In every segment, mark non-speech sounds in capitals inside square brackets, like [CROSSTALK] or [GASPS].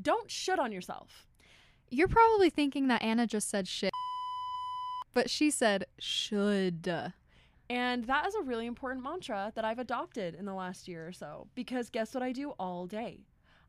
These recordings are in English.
Don't shit on yourself. You're probably thinking that Anna just said shit, but she said should. And that is a really important mantra that I've adopted in the last year or so because guess what I do all day?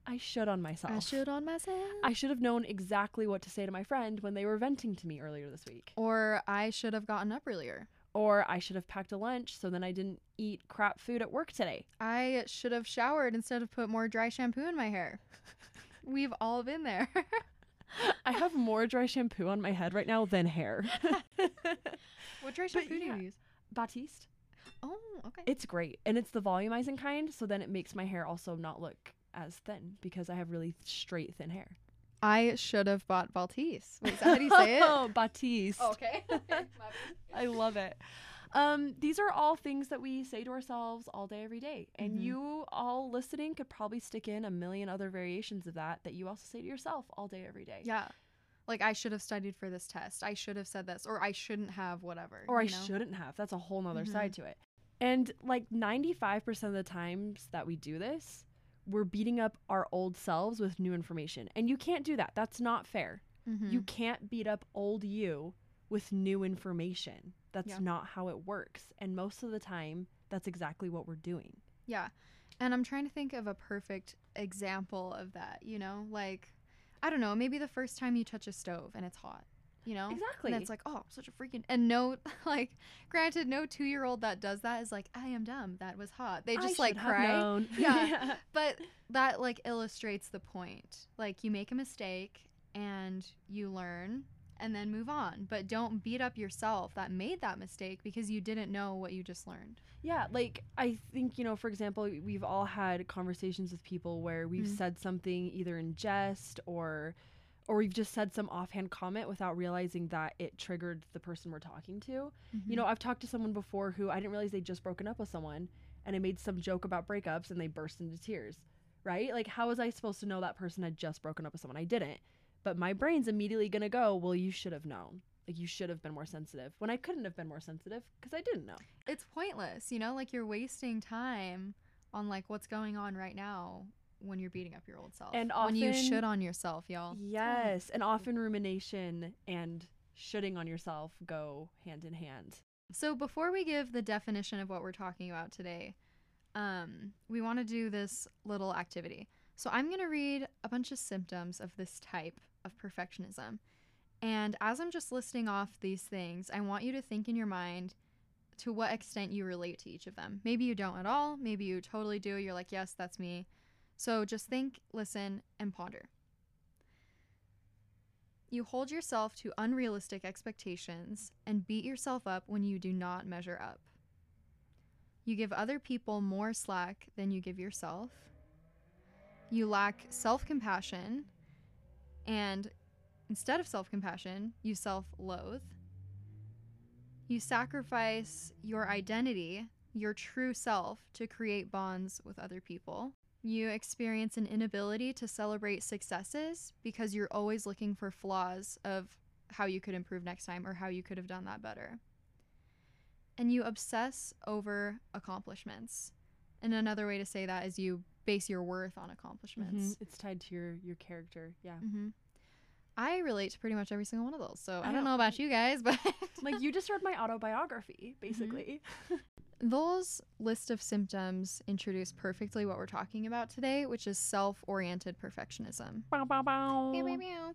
I should on myself. I should on myself. I should have known exactly what to say to my friend when they were venting to me earlier this week. or I should have gotten up earlier. Or I should have packed a lunch so then I didn't eat crap food at work today. I should have showered instead of put more dry shampoo in my hair. [LAUGHS] We've all been there. [LAUGHS] I have more dry shampoo on my head right now than hair. [LAUGHS] what dry shampoo do you use? Batiste. Oh, okay. It's great. And it's the volumizing kind, so then it makes my hair also not look as thin because I have really straight, thin hair. I should have bought Baltise. Wait, is that how do you say it? Oh, [LAUGHS] Batiste. okay. I love it. Um, these are all things that we say to ourselves all day, every day. And Mhm. you all listening could probably stick in a million other variations of that that you also say to yourself all day, every day. yeah. Like I should have studied for this test. I should have said this, or I shouldn't have whatever. Or I know? shouldn't have. That's a whole nother Mhm. side to it. And like 95% of the times that we do this, we're beating up our old selves with new information. And you can't do that. That's not fair. Mhm. You can't beat up old you with new information. That's Yeah. not how it works. And most of the time, that's exactly what we're doing. Yeah. And I'm trying to think of a perfect example of that, you know? Like, I don't know, maybe the first time you touch a stove and it's hot, you know? Exactly. And it's like, oh, such a freaking. And no, [LAUGHS] like, granted, no two year old that does that is like, I am dumb. That was hot. They I just like should have cry. known. Yeah. [LAUGHS] [LAUGHS] But that like illustrates the point. Like, you make a mistake and you learn and then move on. But don't beat up yourself that made that mistake because you didn't know what you just learned. Yeah, like I think, you know, for example, we've all had conversations with people where we've Mhm. said something either in jest or or we've just said some offhand comment without realizing that it triggered the person we're talking to. You know, I've talked to someone before who I didn't realize they'd just broken up with someone and I made some joke about breakups and they burst into tears. Right? Like how was I supposed to know that person had just broken up with someone? I didn't. But my brain's immediately going to go, "Well, you should have known." Like you should have been more sensitive. When I couldn't have been more sensitive because I didn't know. it's pointless, you know, like you're wasting time on like what's going on right now when you're beating up your old self. And when you often- should on yourself, y'all. Yes, and often rumination and shitting on yourself go hand in hand. So before we give the definition of what we're talking about today, um, we want to do this little activity. So I'm going to read a bunch of symptoms of this type of perfectionism. And as I'm just listing off these things, I want you to think in your mind to what extent you relate to each of them. Maybe you don't at all. Maybe you totally do. You're like, yes, that's me. So just think, listen, and ponder. You hold yourself to unrealistic expectations and beat yourself up when you do not measure up. You give other people more slack than you give yourself. You lack self compassion, and instead of self compassion, you self loathe. You sacrifice your identity, your true self, to create bonds with other people. You experience an inability to celebrate successes because you're always looking for flaws of how you could improve next time or how you could have done that better. And you obsess over accomplishments. And another way to say that is you base your worth on accomplishments. It's tied to your your character. Yeah. hmm I relate to pretty much every single one of those. So I, I don't know. about you guys, [LAUGHS] but like you just read my autobiography, basically. [LAUGHS] Those list of symptoms introduce perfectly what we're talking about today, which is self oriented perfectionism. Bow, bow, bow. Meow, meow, meow.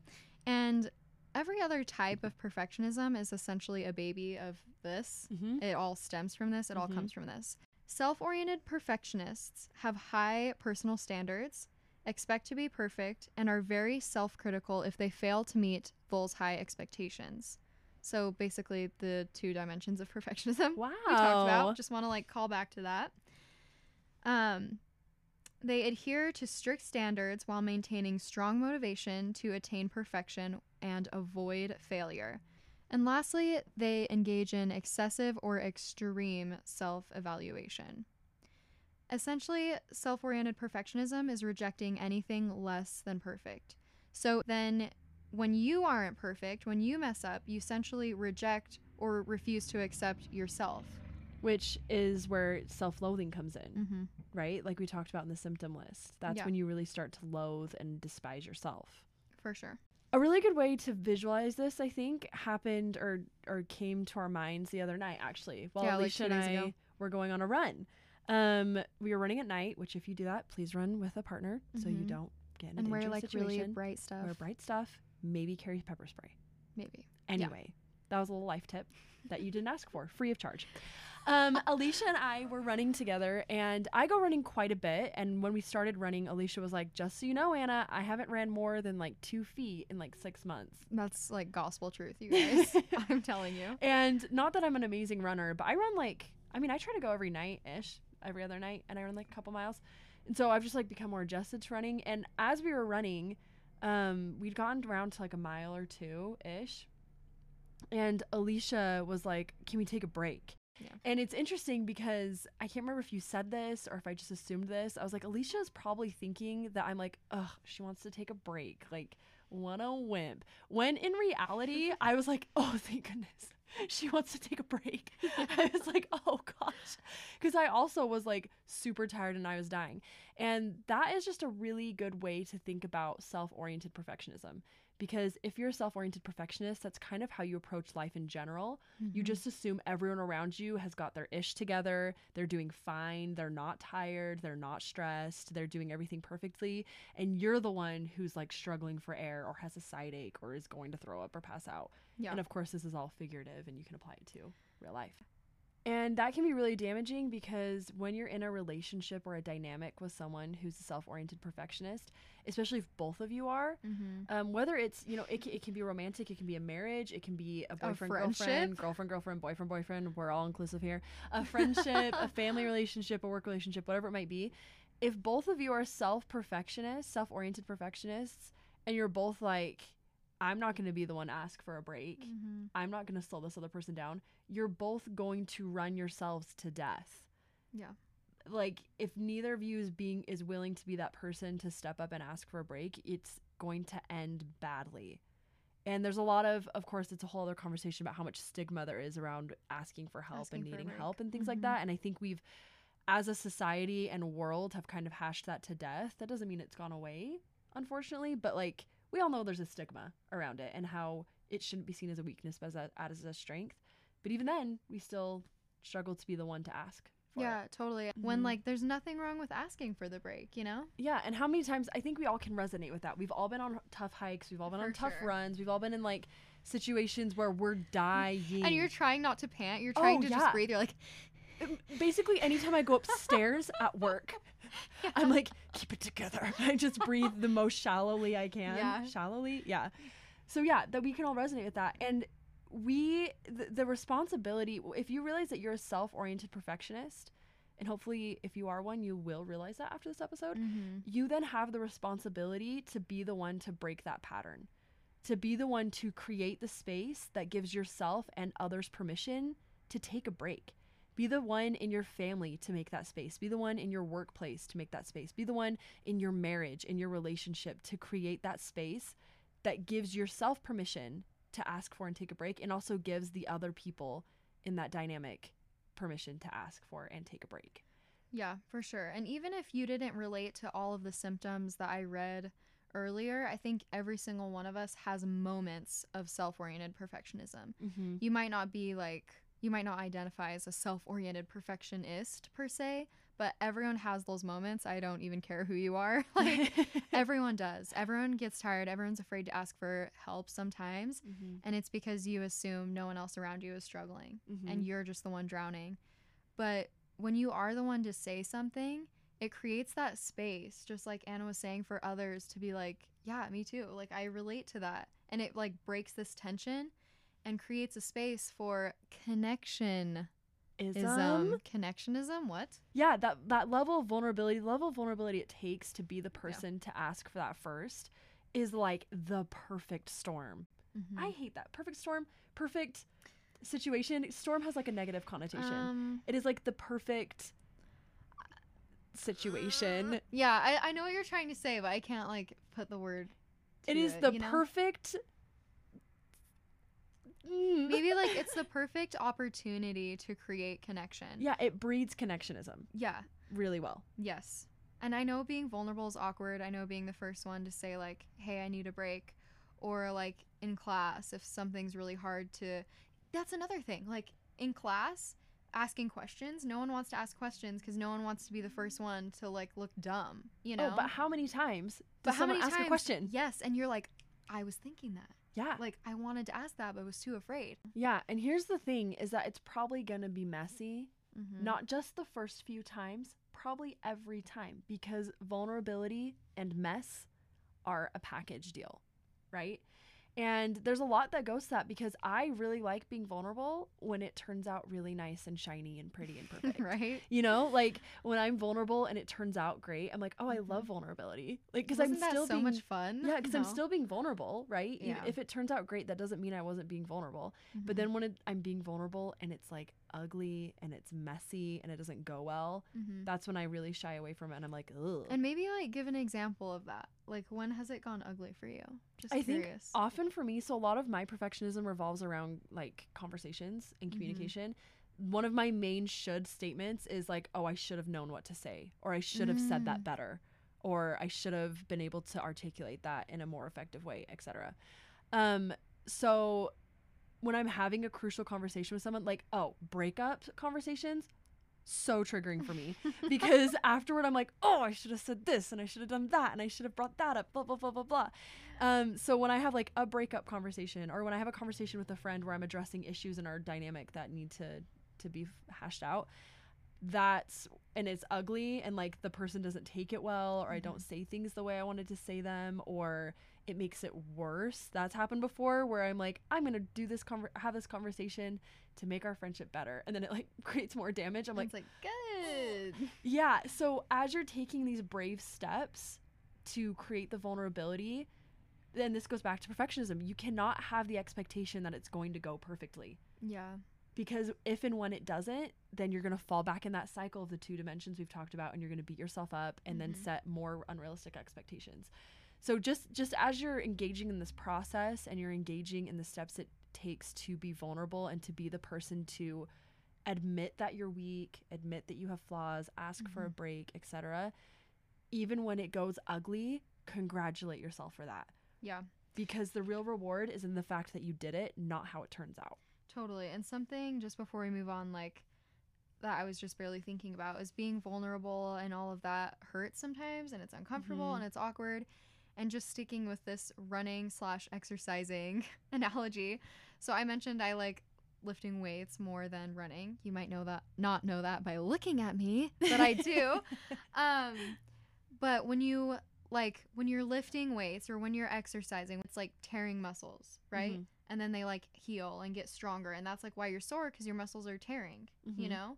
And every other type of perfectionism is essentially a baby of this. Mhm. It all stems from this, it all Mhm. comes from this. Self oriented perfectionists have high personal standards, expect to be perfect, and are very self critical if they fail to meet those high expectations. So basically, the two dimensions of [LAUGHS] perfectionism Wow. we talked about. Just want to like call back to that. Um, they adhere to strict standards while maintaining strong motivation to attain perfection and avoid failure. And lastly, they engage in excessive or extreme self evaluation. Essentially, self oriented perfectionism is rejecting anything less than perfect. So then, when you aren't perfect, when you mess up, you essentially reject or refuse to accept yourself which is where self-loathing comes in, Mm-hmm. right? Like we talked about in the symptom list. That's Yeah. when you really start to loathe and despise yourself. For sure. A really good way to visualize this, I think, happened or or came to our minds the other night actually. While Yeah, Alicia two and I ago. were going on a run. Um, we were running at night, which if you do that, please run with a partner so you Mhm. don't get in a And wear like situation. really bright stuff. Wear bright stuff. Maybe carry pepper spray. Maybe. Anyway, that was a little life tip that you didn't ask for, free of charge. Um, Alicia and I were running together, and I go running quite a bit. And when we started running, Alicia was like, "Just so you know, Anna, I haven't ran more than like two feet in like six months." That's like gospel truth, you guys. [LAUGHS] I'm telling you. And not that I'm an amazing runner, but I run like, I mean, I try to go every night ish, every other night, and I run like a couple miles. And so I've just like become more adjusted to running. And as we were running, um, we'd gotten around to like a mile or two ish. And Alicia was like, Can we take a break? Yeah. And it's interesting because I can't remember if you said this or if I just assumed this. I was like, Alicia is probably thinking that I'm like, ugh, she wants to take a break. Like, what a wimp. When in reality, [LAUGHS] I was like, [LAUGHS] oh, thank goodness. She wants to take a break. [LAUGHS] I was like, oh gosh. Because I also was like super tired and I was dying. And that is just a really good way to think about self oriented perfectionism. Because if you're a self oriented perfectionist, that's kind of how you approach life in general. You Mhm. just assume everyone around you has got their ish together. They're doing fine. They're not tired. They're not stressed. They're doing everything perfectly. And you're the one who's like struggling for air or has a side ache or is going to throw up or pass out. Yeah. And of course, this is all figurative and you can apply it to real life. And that can be really damaging because when you're in a relationship or a dynamic with someone who's a self oriented perfectionist, especially if both of you are, Mhm. um, whether it's, you know, it, it can be romantic, it can be a marriage, it can be a boyfriend, friendship? girlfriend, girlfriend, girlfriend, boyfriend, boyfriend. We're all inclusive here. A [LAUGHS] friendship, a family relationship, a work relationship, whatever it might be. If both of you are self perfectionists, self oriented perfectionists, and you're both like, I'm not going to be the one to ask for a break. Mhm. I'm not going to slow this other person down. You're both going to run yourselves to death. Yeah. Like if neither of you is being is willing to be that person to step up and ask for a break, it's going to end badly. And there's a lot of of course it's a whole other conversation about how much stigma there is around asking for help Asking and needing help and things like Mhm. that. And I think we've as a society and world have kind of hashed that to death. That doesn't mean it's gone away, unfortunately, but like we all know there's a stigma around it and how it shouldn't be seen as a weakness but as a, as a strength. But even then, we still struggle to be the one to ask. For Yeah, It. totally. When Mhm. like there's nothing wrong with asking for the break, you know? Yeah. And how many times I think we all can resonate with that. We've all been on tough hikes. We've all been For on tough runs. We've all been in like situations where we're dying. And you're trying not to pant. You're trying Oh, to yeah. just breathe. You're like, basically anytime I go [LAUGHS] upstairs at work, [LAUGHS] I'm like, keep it together. [LAUGHS] I just breathe the most [LAUGHS] shallowly I can. Yeah. Shallowly? Yeah. So yeah, that we can all resonate with that. And we the, the responsibility if you realize that you're a self-oriented perfectionist, and hopefully if you are one, you will realize that after this episode, Mhm. you then have the responsibility to be the one to break that pattern. To be the one to create the space that gives yourself and others permission to take a break. Be the one in your family to make that space. Be the one in your workplace to make that space. Be the one in your marriage, in your relationship to create that space that gives yourself permission to ask for and take a break and also gives the other people in that dynamic permission to ask for and take a break. Yeah, for sure. And even if you didn't relate to all of the symptoms that I read earlier, I think every single one of us has moments of self oriented perfectionism. Mm-hmm. You might not be like, you might not identify as a self oriented perfectionist per se, but everyone has those moments. I don't even care who you are. [LAUGHS] Like, [LAUGHS] everyone does. Everyone gets tired. Everyone's afraid to ask for help sometimes. mm-hmm. And it's because you assume no one else around you is struggling Mm-hmm. and you're just the one drowning. But when you are the one to say something, it creates that space, just like Anna was saying, for others to be like, yeah, me too. Like, I relate to that. And it like breaks this tension and creates a space for connection. Ism. Connectionism? What? yeah that that level of vulnerability level of vulnerability it takes to be the person to ask for that first is like the perfect storm Mhm. i hate that perfect storm perfect situation storm has like a negative connotation Um, it is like the perfect situation yeah, I, I know what you're trying to say, but I can't like put the word. it is the you know? Mm. maybe like it's the [LAUGHS] perfect opportunity to create connection. yeah, it breeds connectionism Yeah. really well. Yes. And I know being vulnerable is awkward. I know being the first one to say, like, hey, I need a break. Or, like, in class, if something's really hard to. That's another thing. Like, in class, asking questions, no one wants to ask questions because no one wants to be the first one to, like, look dumb, you know? Oh, but how many times But does how someone many ask times? a question? Yes. And you're like, I was thinking that. Yeah. Like, I wanted to ask that, but was too afraid. Yeah, and here's the thing is that it's probably going to be messy, Mm-hmm. not just the first few times, probably every time because vulnerability and mess are a package deal, right? And there's a lot that goes to that because I really like being vulnerable when it turns out really nice and shiny and pretty and [LAUGHS] perfect. right? You know, like when I'm vulnerable and it turns out great, I'm like, oh, I love vulnerability. Like, because I'm still so being, much fun. yeah, because I'm still being vulnerable, right? Even Yeah. If it turns out great, that doesn't mean I wasn't being vulnerable. But Mhm. then when it, I'm being vulnerable and it's like ugly and it's messy and it doesn't go well, Mhm. that's when I really shy away from it and I'm like, ugh. And maybe like give an example of that. Like when has it gone ugly for you? Just I think curious. often for me, so a lot of my perfectionism revolves around like conversations and Mhm. communication. One of my main should statements is like, oh, I should have known what to say, or I should have said that Mm. better, or I should have been able to articulate that in a more effective way, etc. Um, so when I'm having a crucial conversation with someone, like, oh, breakup conversations, so triggering for me [LAUGHS] because afterward I'm like, oh, I should have said this and I should have done that and I should have brought that up, blah blah blah blah blah. Um, so when I have like a breakup conversation or when I have a conversation with a friend where I'm addressing issues in our dynamic that need to to be hashed out, that's and it's ugly and like the person doesn't take it well or I don't say things the way I wanted to say them or it makes it worse. That's happened before where I'm like, I'm gonna do this conver- have this conversation to make our friendship better, and then it like [LAUGHS] creates more damage. I'm like, it's like good. [GASPS] yeah. So as you're taking these brave steps to create the vulnerability, then this goes back to perfectionism. You cannot have the expectation that it's going to go perfectly. Yeah. Because if and when it doesn't, then you're going to fall back in that cycle of the two dimensions we've talked about and you're going to beat yourself up and then Mhm. set more unrealistic expectations. So just just as you're engaging in this process and you're engaging in the steps it takes to be vulnerable and to be the person to admit that you're weak, admit that you have flaws, ask for a break, etc. Even when it goes ugly, congratulate yourself for that Yeah. because the real reward is in the fact that you did it, not how it turns out. Totally. And something just before we move on, like that I was just barely thinking about is being vulnerable and all of that hurts sometimes and it's uncomfortable Mhm. and it's awkward. And just sticking with this running slash exercising [LAUGHS] analogy. So I mentioned I like lifting weights more than running. You might know that not know that by looking at me, [LAUGHS] but I do. [LAUGHS] um but when you like when you're lifting weights or when you're exercising, it's like tearing muscles, right? Mhm. and then they like heal and get stronger and that's like why you're sore because your muscles are tearing you Mhm. know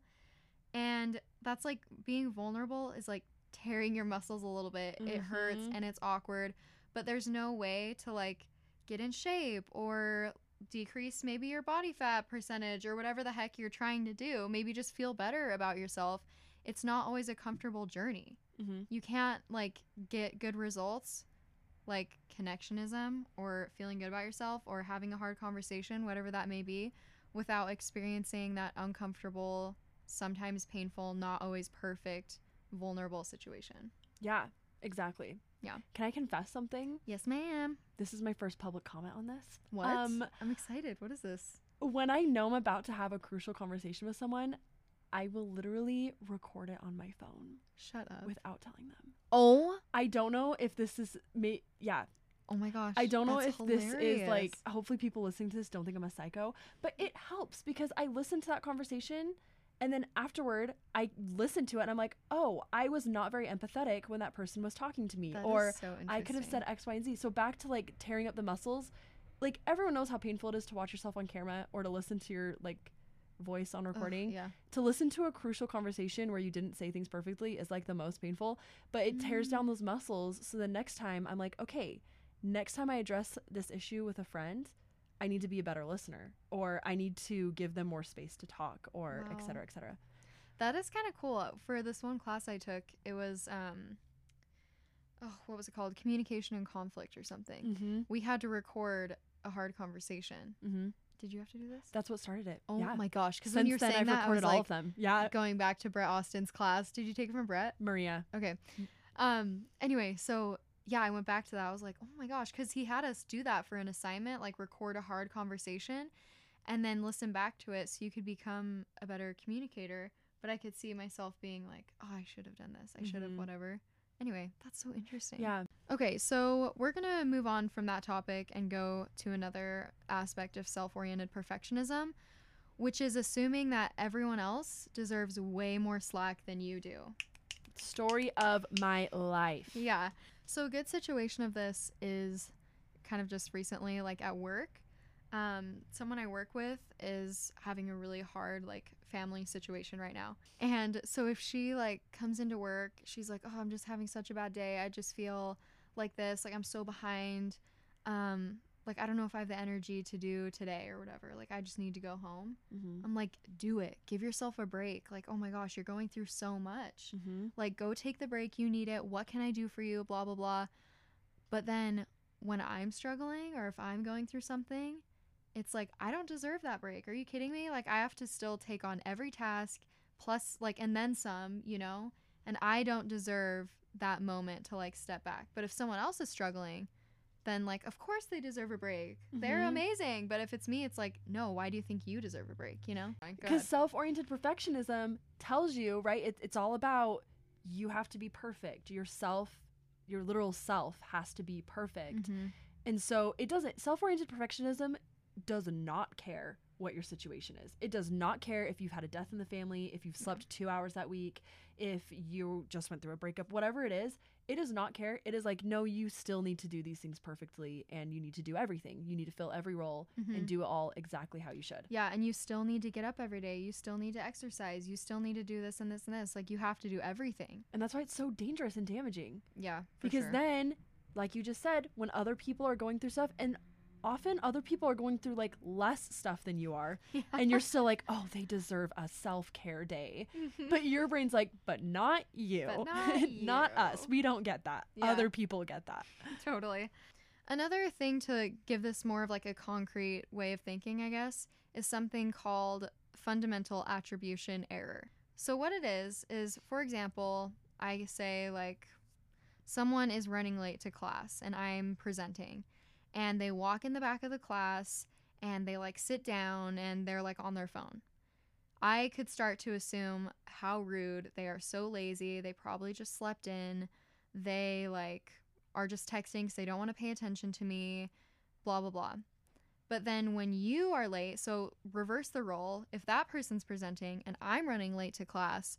and that's like being vulnerable is like tearing your muscles a little bit it hurts Mhm. and it's awkward but there's no way to like get in shape or decrease maybe your body fat percentage or whatever the heck you're trying to do maybe just feel better about yourself it's not always a comfortable journey Mhm. you can't like get good results like connectionism or feeling good about yourself or having a hard conversation whatever that may be without experiencing that uncomfortable sometimes painful not always perfect vulnerable situation Yeah, exactly. Yeah. Can I confess something? yes ma'am This is my first public comment on this. what Um, i'm excited what is this when I know I'm about to have a crucial conversation with someone, I will literally record it on my phone shut up without telling them. oh I don't know if this is me. Yeah, oh my gosh I don't know if this is like. Hopefully, people listening to this don't think I'm a psycho, but it helps because I listen to that conversation. And then afterward, I listen to it and I'm like, oh, I was not very empathetic when that person was talking to me. That or so I could have said X, Y, and Z. So back to like tearing up the muscles. Like everyone knows how painful it is to watch yourself on camera or to listen to your like voice on Ugh, recording. yeah To listen to a crucial conversation where you didn't say things perfectly is like the most painful, but it tears Mm. down those muscles. So the next time I'm like, okay, next time I address this issue with a friend, I need to be a better listener or I need to give them more space to talk or et Wow. cetera, et cetera. That is kind of cool. For this one class I took, it was um oh, what was it called? Communication and conflict or something. Mm-hmm. We had to record a hard conversation Mm-hmm. Did you have to do this? That's what started it. Oh yeah. my gosh! Because when you're then, saying I've that, I recorded was all like of them. Yeah, going back to Brett Austin's class. Did you take it from Brett? Maria. Okay. Um. Anyway, so yeah, I went back to that. I was like, oh my gosh, because he had us do that for an assignment, like record a hard conversation, and then listen back to it, so you could become a better communicator. But I could see myself being like, oh, I should have done this. I should have Mhm. whatever. Anyway, that's so interesting. Yeah. Okay, so we're going to move on from that topic and go to another aspect of self oriented perfectionism, which is assuming that everyone else deserves way more slack than you do. Story of my life. Yeah. So, a good situation of this is kind of just recently, like at work. Um, someone I work with is having a really hard, like, family situation right now. And so, if she, like, comes into work, she's like, Oh, I'm just having such a bad day. I just feel like this. Like, I'm so behind. Um, like, I don't know if I have the energy to do today or whatever. Like, I just need to go home. Mm-hmm. I'm like, Do it. Give yourself a break. Like, oh my gosh, you're going through so much Mm-hmm. like go take the break you need it what can i do for you blah blah blah but then when i'm struggling or if i'm going through something it's like i don't deserve that break are you kidding me like i have to still take on every task plus like and then some you know and i don't deserve that moment to like step back but if someone else is struggling then like of course they deserve a break they're Mhm. amazing but if it's me it's like no why do you think you deserve a break you know Because self-oriented perfectionism tells you, right? It, it's all about you have to be perfect. Yourself, your literal self, has to be perfect. Mhm. And so it doesn't. Self-oriented perfectionism does not care what your situation is. It does not care if you've had a death in the family, if you've slept two hours that week, if you just went through a breakup, whatever it is. It does not care. It is like, no, you still need to do these things perfectly, and you need to do everything. You need to fill every role Mhm. and do it all exactly how you should. Yeah, and you still need to get up every day. You still need to exercise. You still need to do this and this and this. Like you have to do everything. And that's why it's so dangerous and damaging. Yeah, for because sure. then like you just said when other people are going through stuff and often other people are going through like less stuff than you are [LAUGHS] and you're still like oh they deserve a self-care day. Mm-hmm. But your brain's like but not you. But not [LAUGHS] not us. We don't get that. Yeah. other people get that. Totally. Another thing to give this more of like a concrete way of thinking, I guess, is something called fundamental attribution error. So what it is is for example, I say like someone is running late to class and I'm presenting and they walk in the back of the class and they like sit down and they're like on their phone. I could start to assume how rude they are so lazy. They probably just slept in. They like are just texting because they don't want to pay attention to me, blah, blah, blah. But then when you are late, so reverse the role. If that person's presenting and I'm running late to class,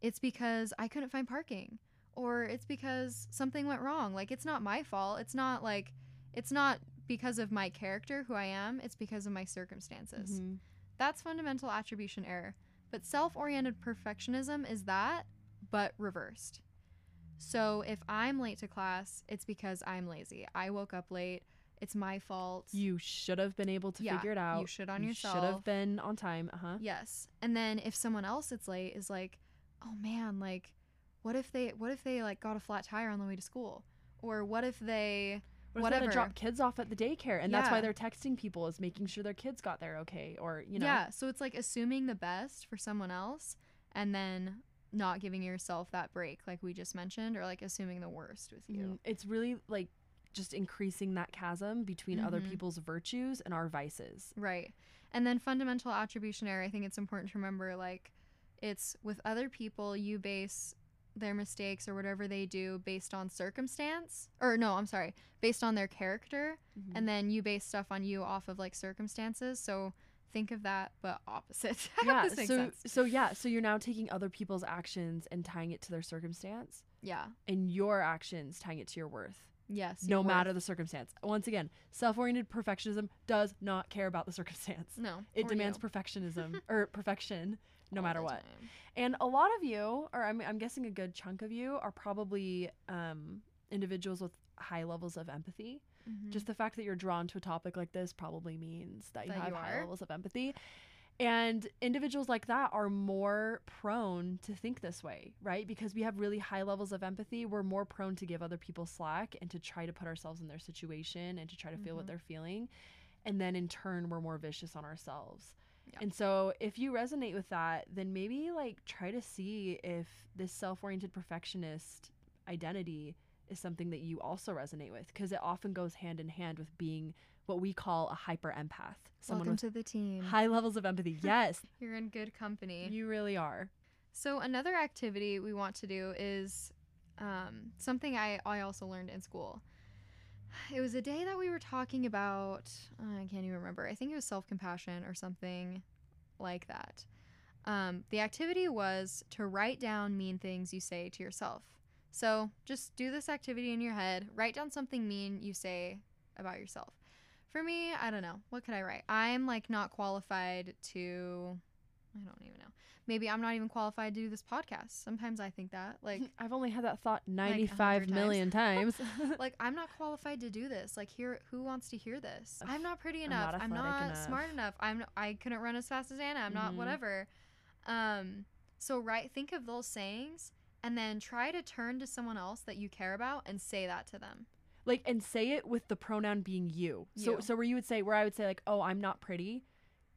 it's because I couldn't find parking or it's because something went wrong. Like, it's not my fault. It's not like, it's not because of my character, who I am. It's because of my circumstances. Mhm. That's fundamental attribution error. But self oriented perfectionism is that, but reversed. So if I'm late to class, it's because I'm lazy. I woke up late. It's my fault. you should have been able to Yeah, figure it out you should on You yourself. should have been on time uh-huh Yes. And then if someone else that's late is like, "Oh man, like what if they what if they like got a flat tire on the way to school?" Or what if they what had to whatever. drop kids off at the daycare and that's why they're texting people is making sure their kids got there okay or you know Yeah, so it's like assuming the best for someone else and then not giving yourself that break like we just mentioned or like assuming the worst with you. Mhm. It's really like just increasing that chasm between other Mhm. people's virtues and our vices. Right. And then fundamental attribution error, I think it's important to remember like it's with other people you base their mistakes or whatever they do based on circumstance or no, I'm sorry, based on their character mm-hmm. and then you base stuff on you off of like circumstances. So think of that but opposite. [LAUGHS] Yeah, so sense. so yeah, so you're now taking other people's actions and tying it to their circumstance Yeah. and your actions tying it to your worth. Yes. no your worth. matter the circumstance. Once again, self-oriented perfectionism does not care about the [LAUGHS] circumstance. No. It demands you. perfectionism [LAUGHS] or perfection no All matter what. time. And a lot of you, or I'm, I'm guessing a good chunk of you, are probably um, individuals with high levels of empathy. Mhm. Just the fact that you're drawn to a topic like this probably means that you That have you high levels of empathy. And individuals like that are more prone to think this way, right? Because we have really high levels of empathy. We're more prone to give other people slack and to try to put ourselves in their situation and to try to feel what Mhm. they're feeling. and then in turn we're more vicious on ourselves. Yeah. And so if you resonate with that, then maybe like try to see if this self-oriented perfectionist identity is something that you also resonate with because it often goes hand in hand with being what we call a hyper empath. Someone Welcome with to the team. high levels of empathy. [LAUGHS] Yes, You're in good company. you really are. So another activity we want to do is um, something I, I also learned in school. It was a day that we were talking about. uh, I can't even remember. I think it was self compassion or something like that. Um, the activity was to write down mean things you say to yourself. So just do this activity in your head. Write down something mean you say about yourself. For me, I don't know. What could I write? I'm like not qualified to. I don't even know maybe I'm not even qualified to do this podcast. Sometimes I think that. Like [LAUGHS] I've only had that thought 95 hundred million [LAUGHS] times. [LAUGHS] like I'm not qualified to do this. Like here who wants to hear this? Ugh, I'm not pretty I'm enough. not I'm not, enough. smart enough. I'm I couldn't run as fast as Anna. I'm not Mhm. whatever. Um so right think of those sayings and then try to turn to someone else that you care about and say that to them. Like and say it with the pronoun being you. So You. so where you would say where I would say like, "Oh, I'm not pretty."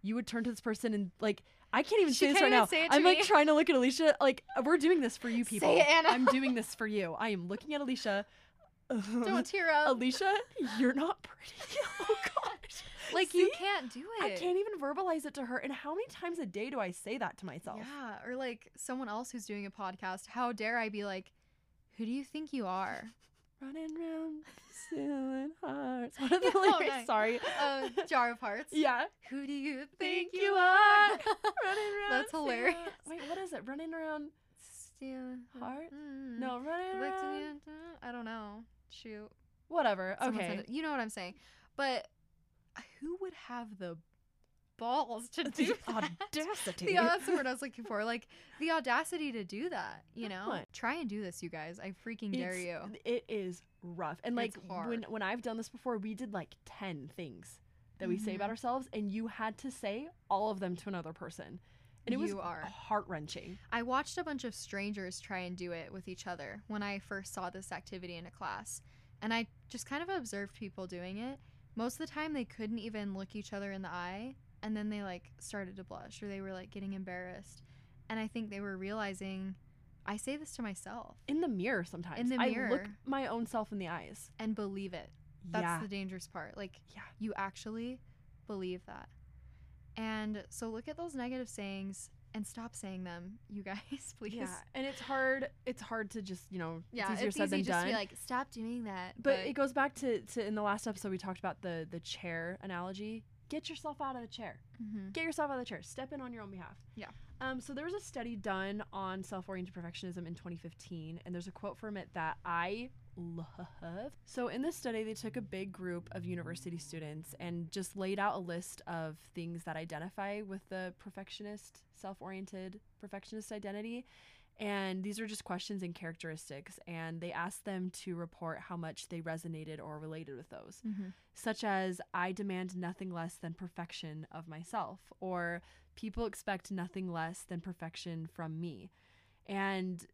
You would turn to this person and like I can't even She say this right now. say it to I'm like me. trying to look at Alicia like we're doing this for you people. Say it, Anna. I'm doing this for you. I am looking at Alicia. Don't [LAUGHS] tear up. Alicia, you're not pretty. [LAUGHS] [LAUGHS] oh gosh. like you can't do it. I can't even verbalize it to her. And how many times a day do I say that to myself? Yeah, or like someone else who's doing a podcast. How dare I be like, who do you think you are? Running round, [LAUGHS] stealing hearts. What are the Oh, lyrics? nice. Sorry. Uh, jar of hearts. [LAUGHS] yeah. Who do you Think think you are? [LAUGHS] Running around. That's hilarious. Wait, what is it? Running around Stealing heart? Mm. No, running around. I don't know. Shoot. Whatever. Someone Okay. You know what I'm saying. But who would have the balls to do The [LAUGHS] that? audacity. The, that's the word I was looking for. Like the audacity to do that. You know, What? try and do this, you guys. I freaking dare It's- you. It is rough. And like It's when hard. when I've done this before, we did like 10 things that we say Mhm. about ourselves and you had to say all of them to another person. And it was You are. heart-wrenching. I watched a bunch of strangers try and do it with each other when I first saw this activity in a class. And I just kind of observed people doing it. Most of the time, they couldn't even look each other in the eye. And then they like started to blush or they were like getting embarrassed. And I think they were realizing, I say this to myself In the mirror sometimes. In the mirror I look my own self in the eyes. and believe it. That's yeah. the dangerous part. Like, Yeah. you actually believe that. And so look at those negative sayings and stop saying them, you guys, [LAUGHS] please. Yeah, and it's hard. It's hard to just you know. Yeah, it's easier it's said easy than just done. like, stop doing that. but, it goes back to, to in the last episode we talked about the the chair analogy. Get yourself out of the chair. Mhm. Get yourself out of the chair. Step in on your own behalf. Yeah. Um. So there was a study done on self-oriented perfectionism in 2015, and there's a quote from it that I love. So in this study, they took a big group of university students and just laid out a list of things that identify with the perfectionist, self-oriented perfectionist identity. And these are just questions and characteristics, and they asked them to report how much they resonated or related with those, Mhm. such as I demand nothing less than perfection of myself, or people expect nothing less than perfection from me. And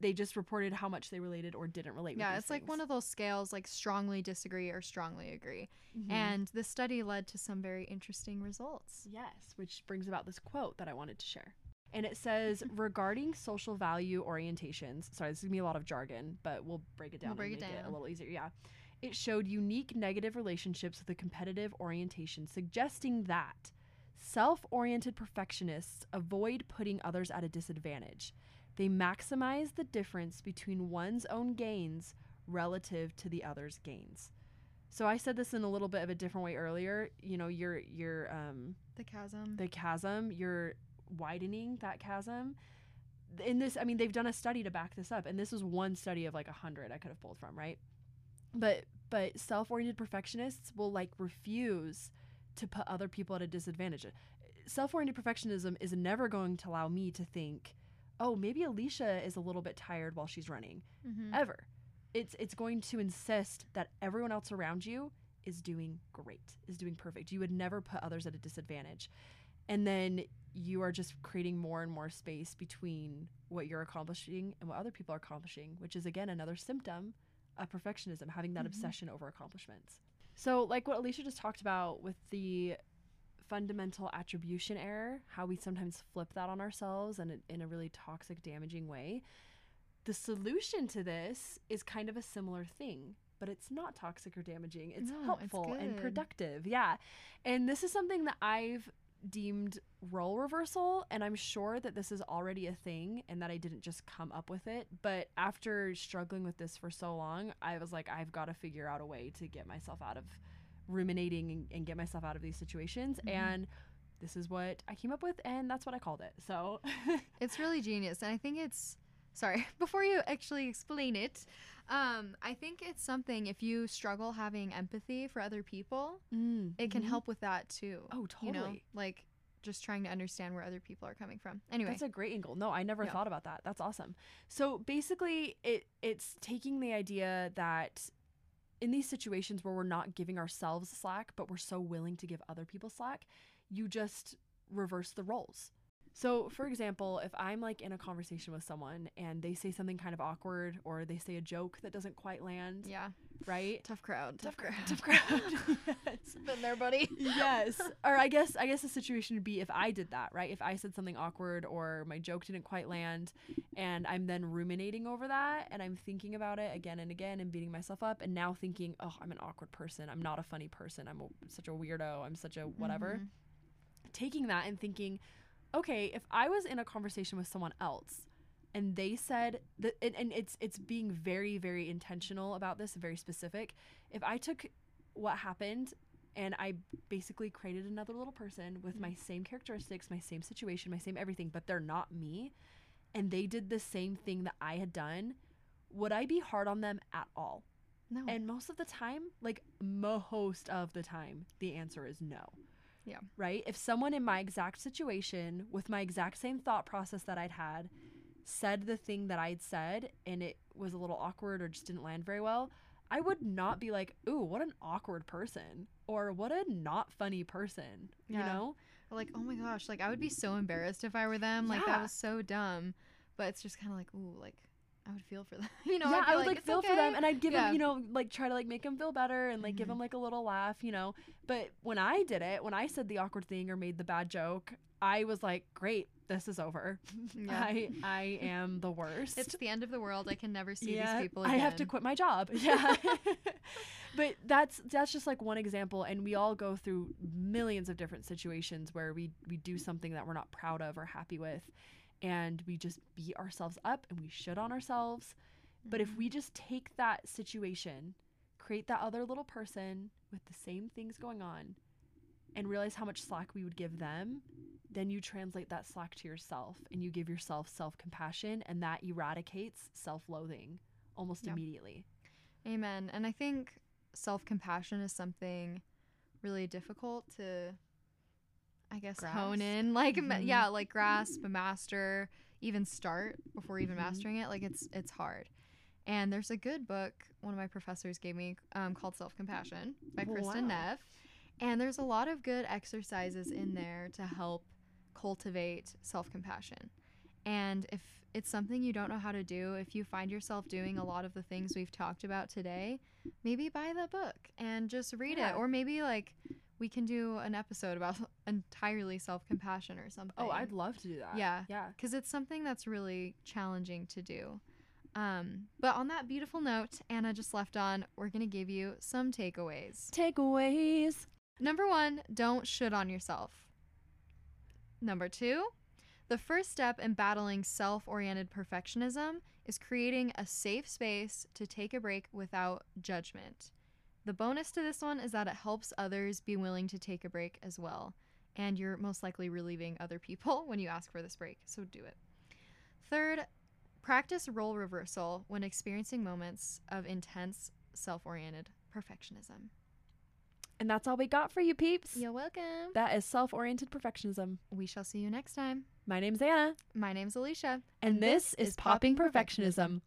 they just reported how much they related or didn't relate Yeah, it's like one of those scales like strongly disagree or strongly agree. and And this study led to some very interesting results. Yes, which brings about this quote that I wanted to share. And it says, regarding social value orientations, sorry, this is gonna be a lot of jargon, but we'll break it down We'll break and it make it a little easier. Yeah. It showed unique negative relationships with a competitive orientation, suggesting that self oriented perfectionists avoid putting others at a disadvantage. They maximize the difference between one's own gains relative to the other's gains. So I said this in a little bit of a different way earlier. You know, your your um The chasm. the chasm, you're widening that chasm. In this, I mean, they've done a study to back this up, and this was one study of like a hundred I could have pulled from, right? But but self-oriented perfectionists will like refuse to put other people at a disadvantage. Self-oriented perfectionism is never going to allow me to think, oh, maybe Alicia is a little bit tired while she's running. Mhm. Ever. It's it's going to insist that everyone else around you is doing great, is doing perfect. You would never put others at a disadvantage. And then you are just creating more and more space between what you're accomplishing and what other people are accomplishing, which is again another symptom of perfectionism, having that Mhm. obsession over accomplishments. So, like what Alicia just talked about with the fundamental attribution error, how we sometimes flip that on ourselves and in a really toxic, damaging way. The solution to this is kind of a similar thing, but it's not toxic or damaging. It's No, it's helpful and productive. Yeah. And this is something that I've deemed role reversal and I'm sure that this is already a thing and that I didn't just come up with it but after struggling with this for so long I was like I've got to figure out a way to get myself out of ruminating and, and get myself out of these situations Mhm. and this is what I came up with and that's what I called it so [LAUGHS] It's really genius. And I think it's sorry, [LAUGHS] before you actually explain it, um, I think it's something if you struggle having empathy for other people, it can Mhm. help with that too. oh You know, totally like just trying to understand where other people are coming from. Anyway, That's a great angle. No, I never thought about that. That's awesome. So basically, it it's taking the idea that in these situations where we're not giving ourselves slack, but we're so willing to give other people slack, you just reverse the roles. So, for example, if I'm like in a conversation with someone and they say something kind of awkward or they say a joke that doesn't quite land, yeah, right? tough crowd. Tough crowd. Tough crowd. [LAUGHS] yes. Been there, buddy. [LAUGHS] yes. Or I guess I guess the situation would be if I did that, right? If I said something awkward or my joke didn't quite land and I'm then ruminating over that and I'm thinking about it again and again and beating myself up and now thinking, "Oh, I'm an awkward person. I'm not a funny person. I'm a, such a weirdo. I'm such a whatever." Mhm. Taking that and thinking, "Okay, if I was in a conversation with someone else and they said that and, and it's it's being very very intentional about this, very specific. If I took what happened and I basically created another little person with my mm-hmm. same characteristics, my same situation, my same everything, but they're not me, and they did the same thing that I had done, would I be hard on them at all? No. And most of the time, like most of the time, the answer is no. Yeah. Right? If someone in my exact situation with my exact same thought process that I'd had said the thing that I'd said and it was a little awkward or just didn't land very well, I would not be like, ooh, what an awkward person or what a not funny person. You know? Or like, oh my gosh, like I would be so embarrassed if I were them. Like Yeah. that was so dumb. But it's just kind of like, ooh, like I would feel for [LAUGHS] them. you know, yeah, I would like, "It's feel for them and I'd give Yeah. him, you know, like try to like make him feel better and like give Mhm. him like a little laugh, you know. But when I did it, when I said the awkward thing or made the bad joke, I was like, great, this is over. [LAUGHS] [LAUGHS] Yeah. I I am the worst. It's the end of the world. I can never see Yeah, these people again. I have to quit my job. Yeah. but that's that's just like one example and we all go through millions of different situations where we we do something that we're not proud of or happy with and we just beat ourselves up and we shit on ourselves. But if Mhm. we just take that situation, create that other little person with the same things going on, and realize how much slack we would give them, then you translate that slack to yourself and you give yourself self compassion, and that eradicates self loathing almost Yeah. immediately. Amen. And I think self compassion is something really difficult to, I guess, hone in. Like, Mhm. yeah, like grasp, master, even start before even Mhm. mastering it. Like, it's it's hard. And there's a good book one of my professors gave me um, called Self Compassion by Kristin Wow. Neff. And there's a lot of good exercises in there to help cultivate self compassion. And if it's something you don't know how to do, if you find yourself doing a lot of the things we've talked about today, maybe buy the book and just read Yeah. it. Or maybe like we can do an episode about [LAUGHS] entirely self compassion or something. Oh, I'd love to do that. Yeah. Yeah. because it's something that's really challenging to do. Um, but on that beautiful note, Anna just left on, we're going to give you some takeaways. Takeaways. Number one, don't shit on yourself. Number two, the first step in battling self oriented perfectionism is creating a safe space to take a break without judgment. The bonus to this one is that it helps others be willing to take a break as well. And you're most likely relieving other people [LAUGHS] when you ask for this break, so do it. Third, practice role reversal when experiencing moments of intense self oriented perfectionism. And that's all we got for you, peeps. You're welcome. That is self oriented perfectionism. We shall see you next time. My name's Anna, My name's Alicia. and, this, is Popping Perfectionism.